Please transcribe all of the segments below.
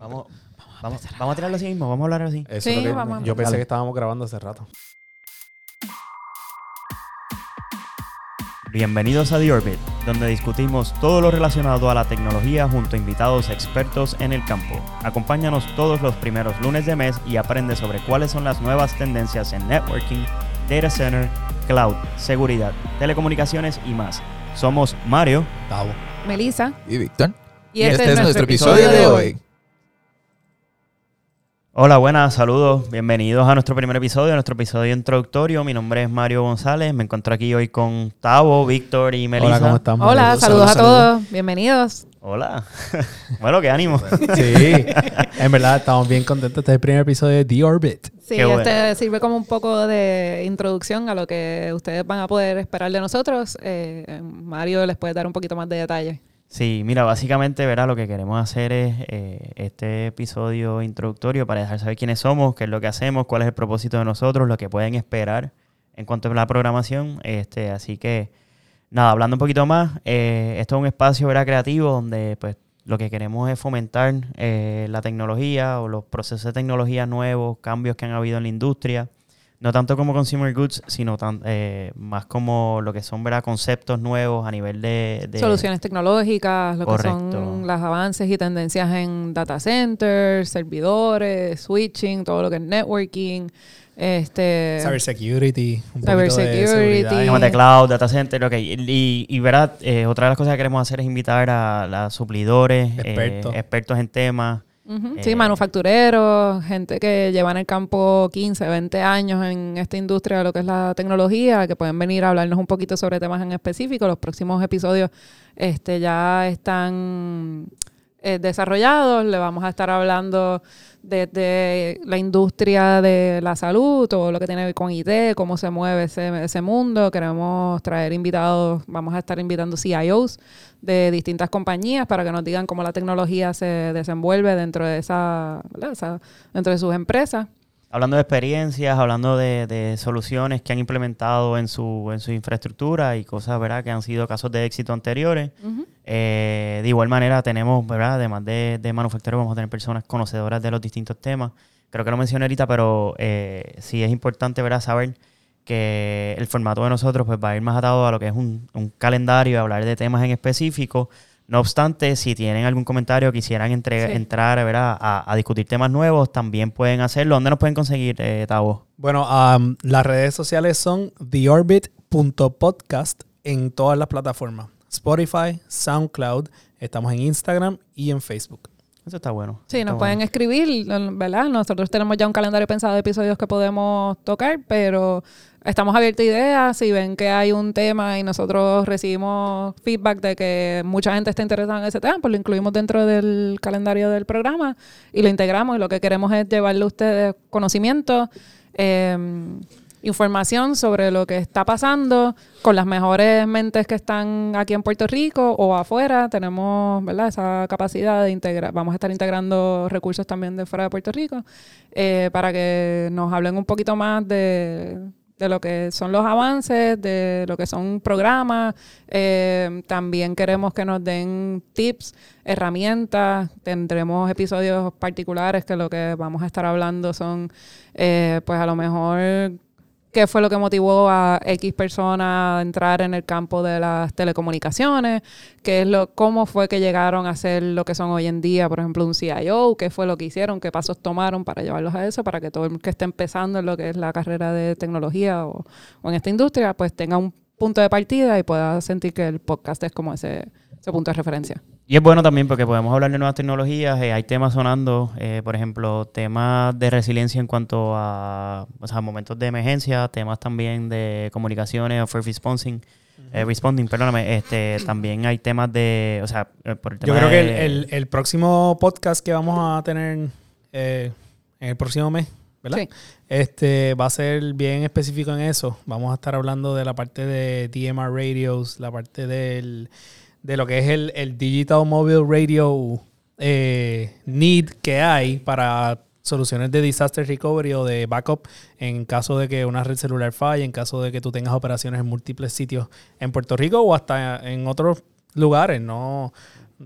Vamos, vamos, vamos a tirarlo así mismo, vamos a hablar así. Eso Sí, es lo que vamos. yo pensé que estábamos grabando hace rato. Bienvenidos a The Orbit, donde discutimos todo lo relacionado a la tecnología junto a invitados expertos en el campo. Acompáñanos todos los primeros lunes de mes y aprende sobre cuáles son las nuevas tendencias en networking, data center, cloud, seguridad, telecomunicaciones y más. Somos Mario. Tavo. Melissa. Y Víctor. Y, este, es nuestro episodio de hoy. Hola, buenas, saludos, bienvenidos a nuestro primer episodio, nuestro episodio introductorio. Mi nombre es Mario González, me encuentro aquí hoy con Tavo, Víctor y Melissa. Hola, ¿cómo estamos? Hola, saludos, a todos. Bienvenidos. Hola. bueno, qué ánimo. Sí, en verdad estamos bien contentos. Este es el primer episodio de The Orbit. Sí, Qué bueno. este sirve como un poco de introducción a lo que ustedes van a poder esperar de nosotros. Eh, Mario les puede dar un poquito más de detalle. Sí, mira, básicamente, verá, lo que queremos hacer es eh, este episodio introductorio para dejar saber quiénes somos, qué es lo que hacemos, cuál es el propósito de nosotros, lo que pueden esperar en cuanto a la programación. Este, así que, nada, hablando un poquito más, eh, esto es un espacio ¿verdad? creativo donde pues lo que queremos es fomentar eh, la tecnología o los procesos de tecnología nuevos, cambios que han habido en la industria. No tanto como consumer goods, sino tan- eh, más como lo que son ¿verdad? conceptos nuevos a nivel de... de- Soluciones tecnológicas, lo que Correcto. son los avances y tendencias en data centers, servidores, switching, todo lo que es networking, este, Cybersecurity. Un Cybersecurity. poquito de seguridad. Temas de cloud, data center, ok. Y, y verdad, eh, otra de las cosas que queremos hacer es invitar a, los suplidores, eh, Expertos. expertos en temas. Ujú, Eh, Sí, manufactureros, gente que lleva en el campo 15, 20 años en esta industria de lo que es la tecnología, que pueden venir a hablarnos un poquito sobre temas en específico. Los próximos episodios este, ya están eh, desarrollados. Le vamos a estar hablando desde la industria de la salud, todo lo que tiene que ver con IT, cómo se mueve ese, mundo. Queremos traer invitados, vamos a estar invitando CIOs de distintas compañías para que nos digan cómo la tecnología se desenvuelve dentro de. Esa- dentro de sus empresas. Hablando de experiencias, hablando de, de soluciones que han implementado en su, en su infraestructura y cosas, ¿verdad? Que han sido casos de éxito anteriores. Eh, de igual manera tenemos, ¿verdad? Además de, de manufactureros, vamos a tener personas conocedoras de los distintos temas. Creo que lo mencioné ahorita, pero eh, sí es importante, ¿verdad? Saber que el formato de nosotros pues, va a ir más atado a lo que es un, un calendario hablar de temas en específico. No obstante, si tienen algún comentario, quisieran entre- Sí. entrar ¿verdad? A, a discutir temas nuevos, también pueden hacerlo. ¿Dónde nos pueden conseguir, eh, Tavo? Bueno, um, las redes sociales son theorbit.podcast en todas las plataformas. Spotify, SoundCloud, estamos en Instagram y en Facebook. Eso está bueno. Sí, Está nos bueno. pueden escribir, ¿verdad? Nosotros tenemos ya un calendario pensado de episodios que podemos tocar, pero estamos abiertos a ideas. Si ven que hay un tema y nosotros recibimos feedback de que mucha gente está interesada en ese tema, pues lo incluimos dentro del calendario del programa y lo integramos. Y lo que queremos es llevarle a ustedes conocimiento, eh, información sobre lo que está pasando con las mejores mentes que están aquí en Puerto Rico o afuera. Tenemos ¿verdad? esa capacidad de integrar. Vamos a estar integrando recursos también de fuera de Puerto Rico eh, para que nos hablen un poquito más de, de lo que son los avances, de lo que son programas. Eh, también queremos que nos den tips, herramientas. Tendremos episodios particulares que lo que vamos a estar hablando son, eh, pues a lo mejor qué fue lo que motivó a X persona a entrar en el campo de las telecomunicaciones, qué es lo, cómo fue que llegaron a ser lo que son hoy en día, por ejemplo, un CIO, qué fue lo que hicieron, qué pasos tomaron para llevarlos a eso, para que todo el que esté empezando en lo que es la carrera de tecnología o, o en esta industria, pues tenga un punto de partida y pueda sentir que el podcast es como ese, ese punto de referencia. Y es bueno también porque podemos hablar de nuevas tecnologías. eh, hay temas sonando, eh, por ejemplo, temas de resiliencia en cuanto a o sea, momentos de emergencia, temas también de comunicaciones o first responding, eh, responding, perdóname. Este, también hay temas de, o sea, por el tema Yo creo que el, el- el próximo podcast que vamos a tener eh, en el próximo mes, ¿verdad? Sí. Este va a ser bien específico en eso. Vamos a estar hablando de la parte de DMR radios, la parte del, de lo que es el, el Digital Mobile Radio eh, need que hay para soluciones de disaster recovery o de backup en caso de que una red celular falle, en caso de que tú tengas operaciones en múltiples sitios en Puerto Rico o hasta en otros lugares, no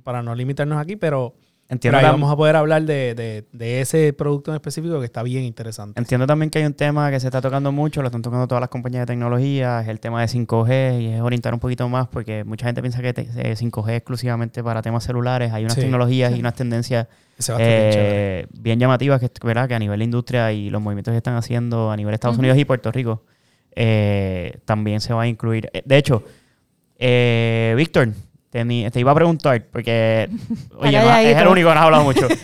para no limitarnos aquí, pero Entiendo, Pero ahí vamos a poder hablar de, de- de ese producto en específico que está bien interesante. entiendo también que hay un tema que se está tocando mucho, lo están tocando todas las compañías de tecnología, es el tema de 5G y es orientar un poquito más porque mucha gente piensa que te- eh, 5G es exclusivamente para temas celulares. Hay unas Sí. tecnologías y unas tendencias bien eh, bien llamativas que, ¿verdad? que a nivel de industria y los movimientos que están haciendo a nivel de Estados. Unidos y Puerto Rico eh, también se va a incluir. Eh, De hecho, eh, Víctor, te, ni- te iba a preguntar porque oye, no, es el único que nos ha hablado mucho.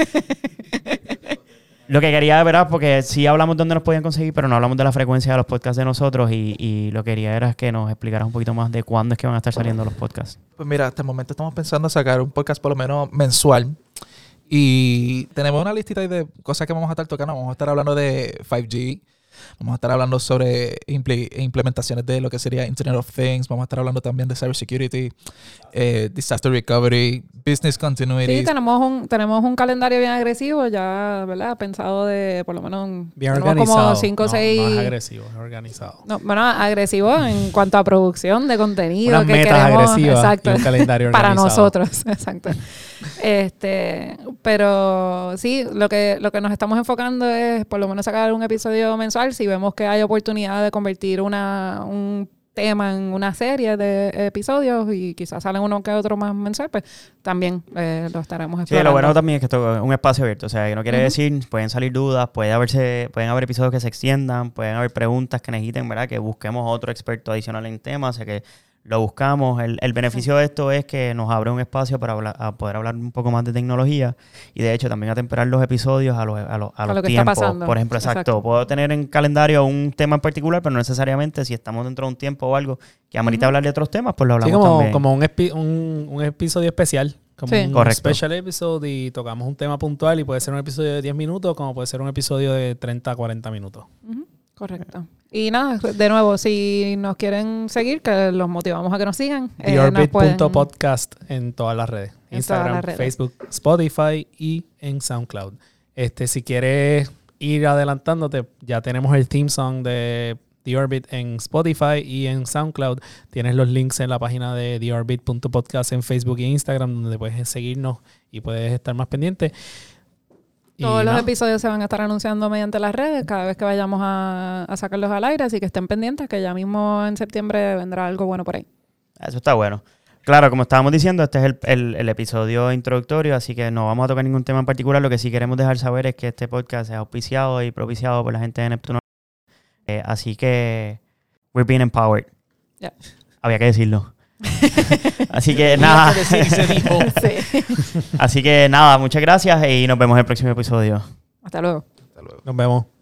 Lo que quería, ¿verdad? Porque sí hablamos dónde nos podían conseguir, pero no hablamos de la frecuencia de los podcasts de nosotros y, y lo que quería era que nos explicaras un poquito más de cuándo es que van a estar saliendo los podcasts. Pues mira, hasta el momento estamos pensando sacar un podcast por lo menos mensual. Y tenemos una listita ahí de cosas que vamos a estar tocando. Vamos a estar hablando de 5G. Vamos a estar hablando sobre imple- implementaciones de lo que sería Internet of Things. Vamos a estar hablando también de cybersecurity, eh, disaster recovery, business continuity. Sí, tenemos un, tenemos un calendario bien agresivo ya, ¿verdad? Pensado de por lo menos Bien organizado. como 5 o No, 6... No, es agresivo, es organizado. No, bueno, agresivo en cuanto a producción de contenido Unas que metas queremos, agresivas exacto, y un calendario para nosotros, exacto. Este, pero sí, lo que lo que nos estamos enfocando es por lo menos sacar un episodio mensual si vemos que hay oportunidad de convertir una un tema en una serie de episodios y quizás salen uno que otro más mensual, pues también eh, lo estaremos Sí, explorando. lo bueno también es que esto es un espacio abierto. O sea, que no quiere decir, pueden salir dudas, puede haberse, pueden haber episodios que se extiendan, pueden haber preguntas que necesiten, ¿verdad? Que busquemos otro experto adicional en temas, o sea que lo buscamos. El, el beneficio de esto es que nos abre un espacio para hablar- a poder hablar un poco más de tecnología y de hecho también atemperar los episodios a los, a los, a los lo que está tiempos. pasando. Por ejemplo, exacto, Exacto. puedo tener en calendario un tema en particular, pero no necesariamente si estamos dentro de un tiempo o algo que amerita Ujú. hablar de otros temas, pues lo Sí, hablamos como, también. como un, un, un episodio especial. Como Sí. un Correcto. special episode y tocamos un tema puntual y puede ser un episodio de 10 minutos como puede ser un episodio de 30 a 40 minutos. Ujú, Correcto. Y nada, de nuevo, si nos quieren seguir, que los motivamos a que nos sigan. eh, nos pueden- TheOrbit.podcast en todas las redes. En Instagram, las redes. Facebook, Spotify y en SoundCloud. Este, si quieres ir adelantándote, ya tenemos el theme song de The Orbit en Spotify y en SoundCloud. Tienes los links en la página de TheOrbit.podcast en Facebook e Instagram, donde puedes seguirnos y puedes estar más pendiente. Todos los nada, episodios se van a estar anunciando mediante las redes cada vez que vayamos a, a sacarlos al aire, así que estén pendientes que ya mismo en septiembre vendrá algo bueno por ahí. Eso está bueno. Claro, como estábamos diciendo, este es el, el- el episodio introductorio, así que no vamos a tocar ningún tema en particular. Lo que sí queremos dejar saber es que este podcast es auspiciado y propiciado por la gente de Neptuno. Eh, así que, we're being empowered. Había que decirlo. así que nada. Sí. así que nada, muchas gracias y nos vemos en el próximo episodio. Hasta luego. Hasta luego. nos vemos.